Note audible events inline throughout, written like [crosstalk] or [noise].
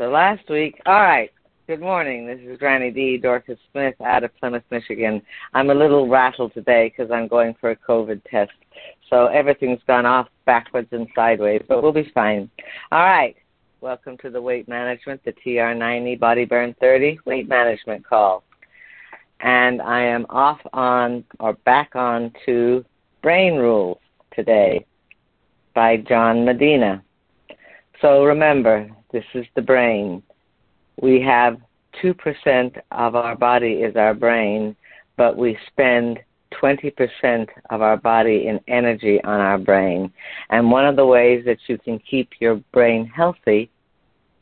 So last week, all right. Good morning. This is Granny D. Dorcas Smith out of Plymouth, Michigan. I'm a little rattled today because I'm going for a COVID test. So everything's gone off backwards and sideways, but we'll be fine. All right. Welcome to the weight management, the TR90 Body Burn 30 weight management call. And I am off on or back on to Brain Rules today by John Medina. So remember, this is the brain we have 2% of our body is our brain, but we spend 20% of our body in energy on our brain. And one of the ways that you can keep your brain healthy,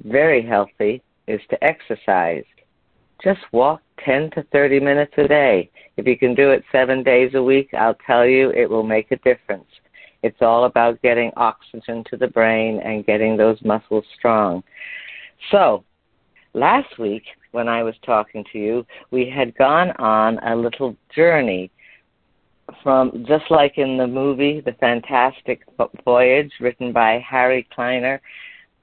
very healthy, is to exercise. Just walk 10 to 30 minutes a day. If you can do it seven days a week, I'll tell you it will make a difference. It's all about getting oxygen to the brain and getting those muscles strong. So, last week when I was talking to you, we had gone on a little journey from just like in the movie The Fantastic Voyage written by Harry Kleiner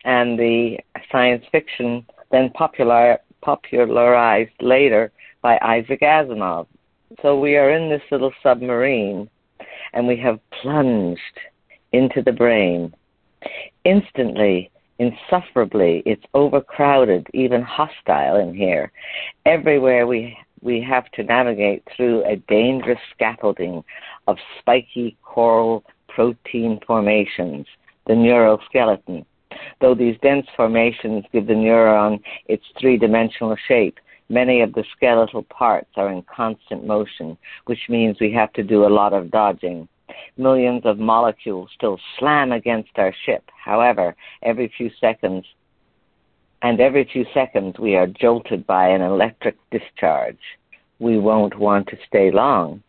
and the science fiction then popular popularized later by Isaac Asimov. So we are in this little submarine and we have plunged into the brain. Instantly, insufferably. It's overcrowded, even hostile in here. Everywhere we we have to navigate through a dangerous scaffolding of spiky coral protein formations, the neuroskeleton. Though these dense formations give the neuron its three dimensional shape, many of the skeletal parts are in constant motion, which means we have to do a lot of dodging. Millions of molecules still slam against our ship. However, every few seconds, and every few seconds we are jolted by an electric discharge. We won't want to stay long.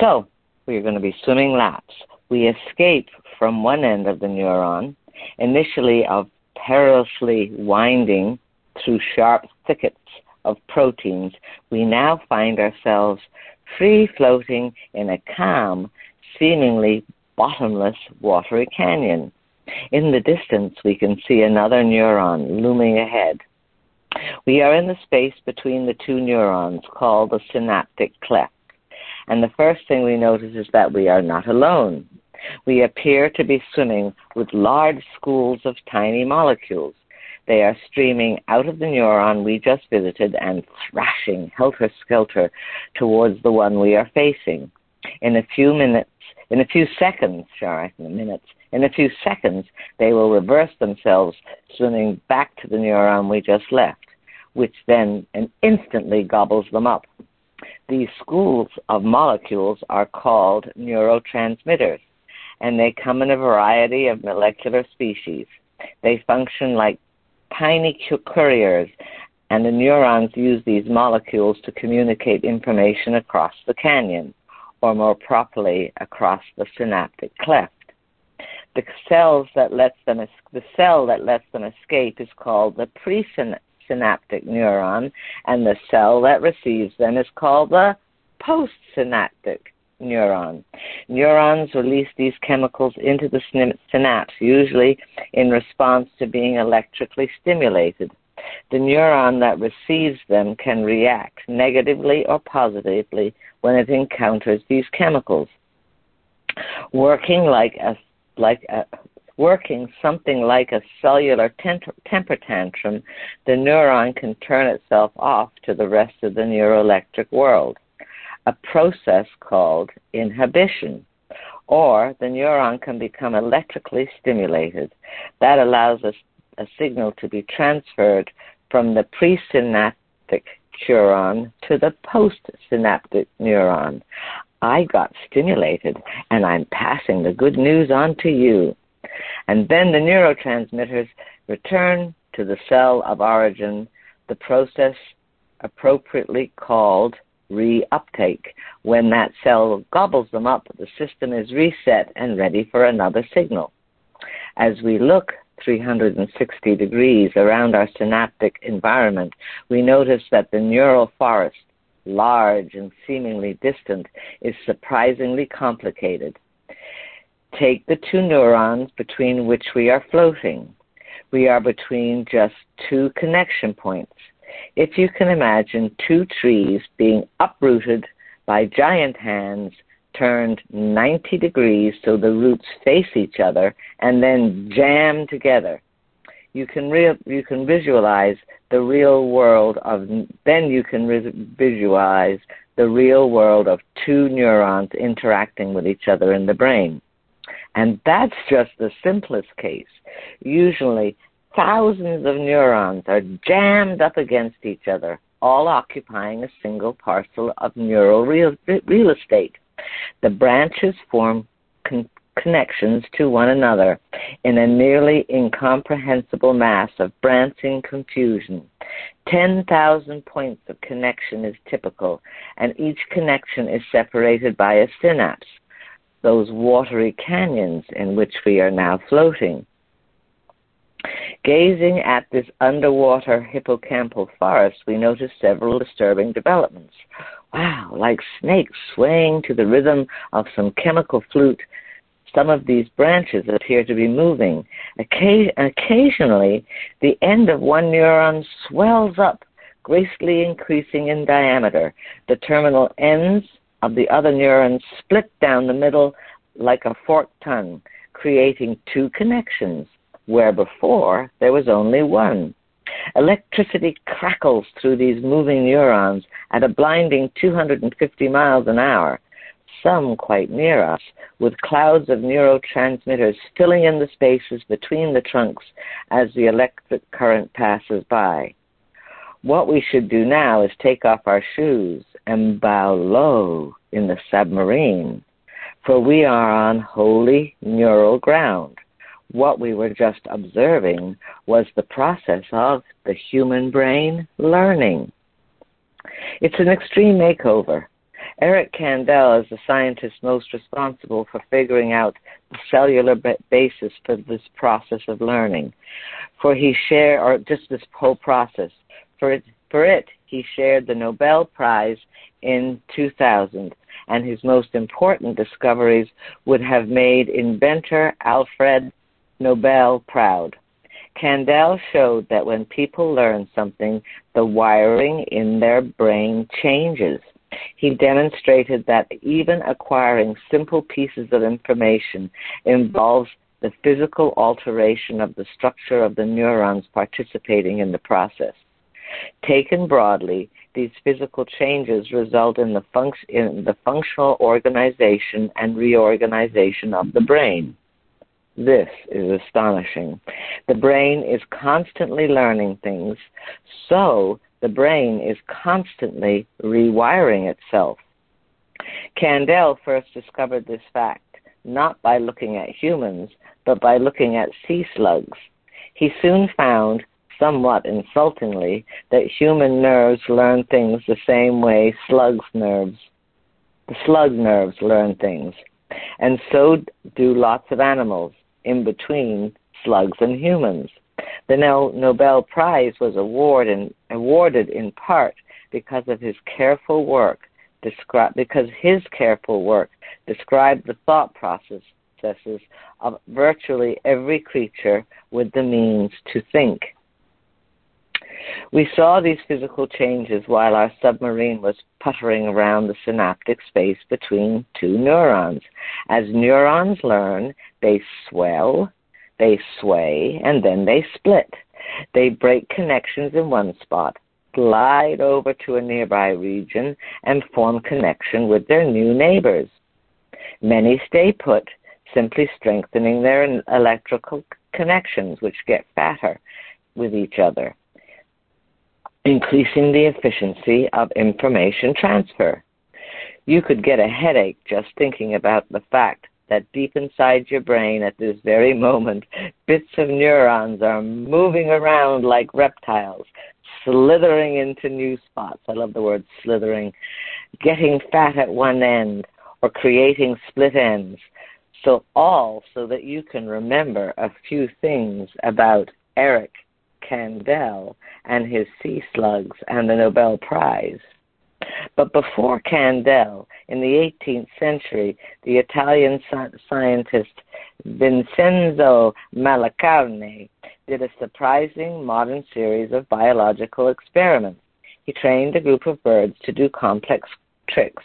So, we are going to be swimming laps. We escape from one end of the neuron, initially of perilously winding through sharp thickets of proteins. We now find ourselves free floating in a calm, seemingly bottomless watery canyon. In the distance, we can see another neuron looming ahead. We are in the space between the two neurons called the synaptic cleft. And the first thing we notice is that we are not alone. We appear to be swimming with large schools of tiny molecules. They are streaming out of the neuron we just visited and thrashing helter skelter towards the one we are facing. In a few minutes, in a few seconds, sorry, in minutes, in a few seconds, they will reverse themselves, swimming back to the neuron we just left, which then instantly gobbles them up. These schools of molecules are called neurotransmitters, and they come in a variety of molecular species. They function like tiny couriers, and the neurons use these molecules to communicate information across the canyon, or more properly, across the synaptic cleft. The cells that lets them the cell that lets them escape is called the presynaptic neuron, and the cell that receives them is called the postsynaptic neuron. Neurons release these chemicals into the synapse, usually in response to being electrically stimulated. The neuron that receives them can react negatively or positively when it encounters these chemicals. Working like a like a working something like a cellular temper tantrum, the neuron can turn itself off to the rest of the neuroelectric world a process called inhibition, or the neuron can become electrically stimulated. That allows a, a signal to be transferred from the presynaptic neuron to the postsynaptic neuron. I got stimulated and I'm passing the good news on to you. And then the neurotransmitters return to the cell of origin, the process appropriately called reuptake. When that cell gobbles them up, the system is reset and ready for another signal. As we look 360 degrees around our synaptic environment, we notice that the neural forest, large and seemingly distant, is surprisingly complicated. Take the two neurons between which we are floating. We are between just two connection points. If you can imagine two trees being uprooted by giant hands turned 90 degrees so the roots face each other and then jam together. You can you can visualize the real world of then you can re- visualize the real world of two neurons interacting with each other in the brain. And that's just the simplest case. Usually thousands of neurons are jammed up against each other, all occupying a single parcel of neural real, real estate. The branches form con- connections to one another in a nearly incomprehensible mass of branching confusion. 10,000 points of connection is typical, and each connection is separated by a synapse, those watery canyons in which we are now floating. Gazing at this underwater hippocampal forest, we notice several disturbing developments. Wow, like snakes swaying to the rhythm of some chemical flute, some of these branches appear to be moving. Occasionally, the end of one neuron swells up, gracefully increasing in diameter. The terminal ends of the other neurons split down the middle like a forked tongue, creating two connections where before there was only one. Electricity crackles through these moving neurons at a blinding 250 miles an hour, some quite near us, with clouds of neurotransmitters filling in the spaces between the trunks as the electric current passes by. What we should do now is take off our shoes and bow low in the submarine, for we are on holy neural ground what we were just observing was the process of the human brain learning. It's an extreme makeover. Eric Kandel is the scientist most responsible for figuring out the cellular basis for this process of learning. For he shared, or just this whole process, for it, for it, he shared the Nobel Prize in 2000, and his most important discoveries would have made inventor Alfred Nobel proud. Kandel showed that when people learn something, the wiring in their brain changes. He demonstrated that even acquiring simple pieces of information involves the physical alteration of the structure of the neurons participating in the process. Taken broadly, these physical changes result in the, func- in the functional organization and reorganization of the brain. This is astonishing. The brain is constantly learning things, so the brain is constantly rewiring itself. Kandel first discovered this fact not by looking at humans, but by looking at sea slugs. He soon found, somewhat insultingly, that human nerves learn things the same way slugs' nerves, the slug nerves learn things. And so do lots of animals in between slugs and humans. The Nobel Prize was award in, awarded in part because of his careful work, because his careful work described the thought processes of virtually every creature with the means to think. We saw these physical changes while our submarine was puttering around the synaptic space between two neurons. As neurons learn, they swell, they sway, and then they split. They break connections in one spot, glide over to a nearby region, and form connection with their new neighbors. Many stay put, simply strengthening their electrical connections, which get fatter with each other increasing the efficiency of information transfer. You could get a headache just thinking about the fact that deep inside your brain at this very moment, bits of neurons are moving around like reptiles, slithering into new spots. I love the word slithering, getting fat at one end or creating split ends. So, all so that you can remember a few things about Eric Kandel and his sea slugs and the Nobel Prize. But before Kandel, in the 18th century, the Italian scientist Vincenzo Malacarne did a surprising modern series of biological experiments. He trained a group of birds to do complex tricks.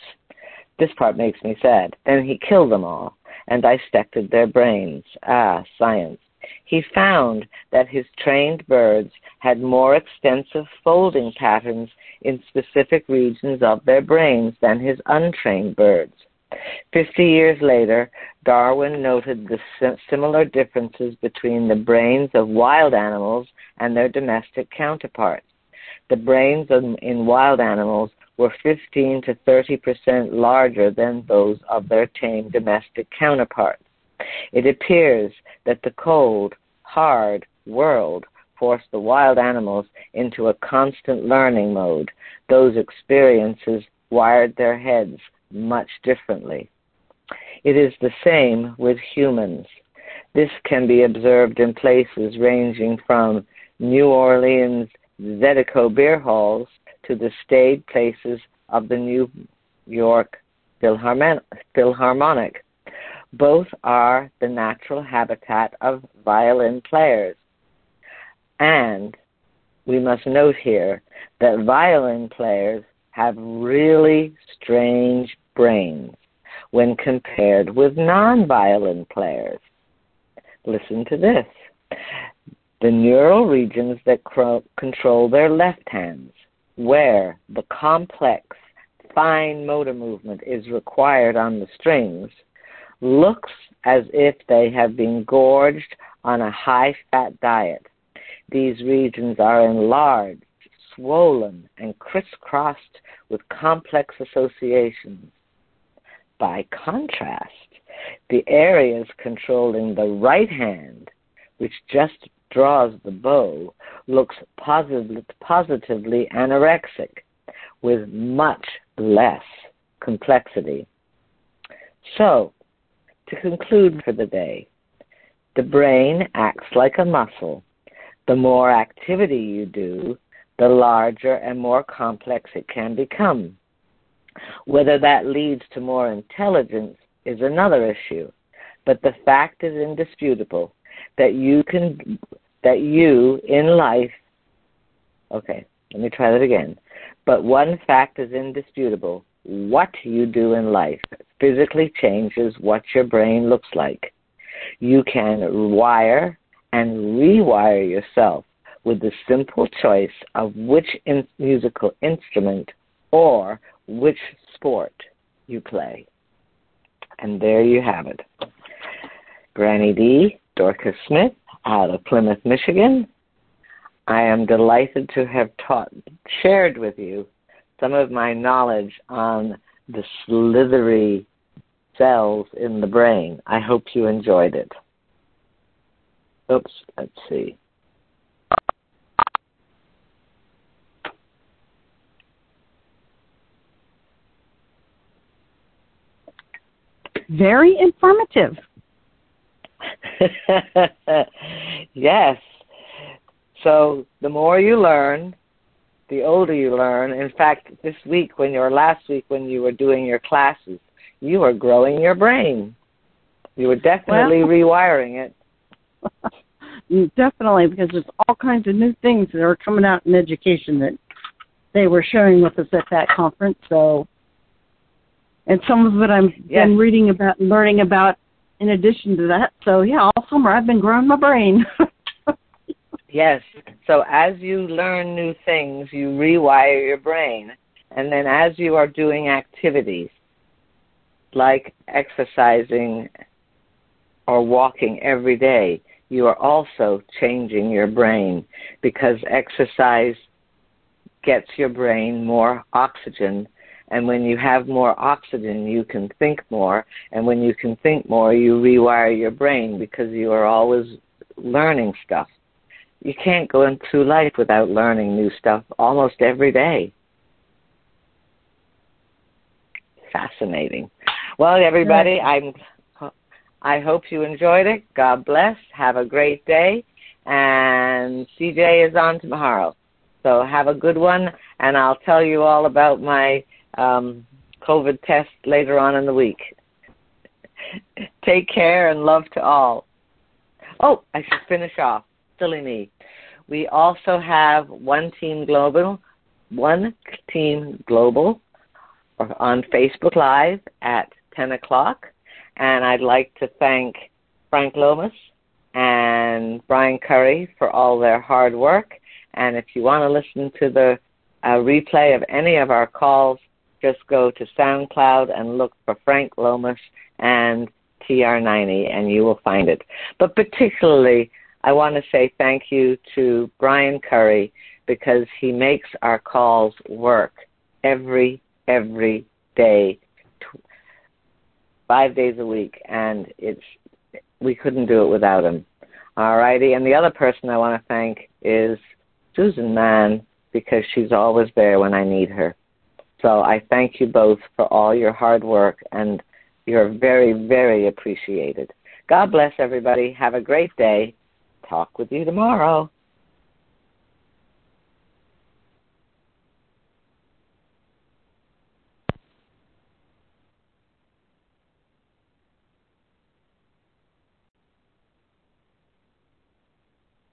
This part makes me sad. Then he killed them all and dissected their brains. Ah, science. He found that his trained birds had more extensive folding patterns in specific regions of their brains than his untrained birds. Fifty years later, Darwin noted the similar differences between the brains of wild animals and their domestic counterparts. The brains in wild animals were 15 to 30 percent larger than those of their tame domestic counterparts. It appears that the cold, hard world forced the wild animals into a constant learning mode. Those experiences wired their heads much differently. It is the same with humans. This can be observed in places ranging from New Orleans Zydeco beer halls to the staid places of the New York Philharmonic. Both are the natural habitat of violin players. And we must note here that violin players have really strange brains when compared with non-violin players. Listen to this. The neural regions that cro- control their left hands, where the complex, fine motor movement is required on the strings, looks as if they have been gorged on a high fat diet. These regions are enlarged, swollen, and crisscrossed with complex associations. By contrast, the areas controlling the right hand, which just draws the bow, looks positively, positively anorexic with much less complexity. So, to conclude for the day, the brain acts like a muscle. The more activity you do, the larger and more complex it can become. Whether that leads to more intelligence is another issue, but the fact is indisputable that you can that you in life okay, let me try that again. But one fact is indisputable. What you do in life physically changes what your brain looks like. You can wire and rewire yourself with the simple choice of which in- musical instrument or which sport you play. And there you have it. Granny D, Dorcas Smith, out of Plymouth, Michigan. I am delighted to have taught, shared with you some of my knowledge on the slithery cells in the brain. I hope you enjoyed it. Oops, let's see. very informative. [laughs] yes. So the more you learn, the older you learn. In fact, this week, when you were last week, when you were doing your classes, you are growing your brain. You were definitely well, [laughs] rewiring it. definitely, because there's all kinds of new things that are coming out in education that they were sharing with us at that conference. So and some of it I've yes. been reading about and learning about in addition to that. So yeah, all summer I've been growing my brain. [laughs] yes. So as you learn new things, you rewire your brain. And then as you are doing activities like exercising or walking every day, you are also changing your brain because exercise gets your brain more oxygen and when you have more oxygen, you can think more. And when you can think more, you rewire your brain because you are always learning stuff. You can't go through life without learning new stuff almost every day. Fascinating. Well, everybody, I'm I hope you enjoyed it. God bless. Have a great day. And CJ is on tomorrow. So have a good one, and I'll tell you all about my um, COVID test later on in the week. [laughs] Take care and love to all. Oh, I should finish off. Silly Me. We also have One Team Global, One Team Global on Facebook Live at 10 o'clock. And I'd like to thank Frank Lomas and Brian Curry for all their hard work. And if you want to listen to the uh, replay of any of our calls, just go to SoundCloud and look for Frank Lomas and TR90 and you will find it. But particularly, I want to say thank you to Brian Curry because he makes our calls work every, every day, five days a week, and it's we couldn't do it without him. All righty, and the other person I want to thank is Susan Mann because she's always there when I need her. So I thank you both for all your hard work, and you're very, very appreciated. God bless everybody. Have a great day. Talk with you tomorrow.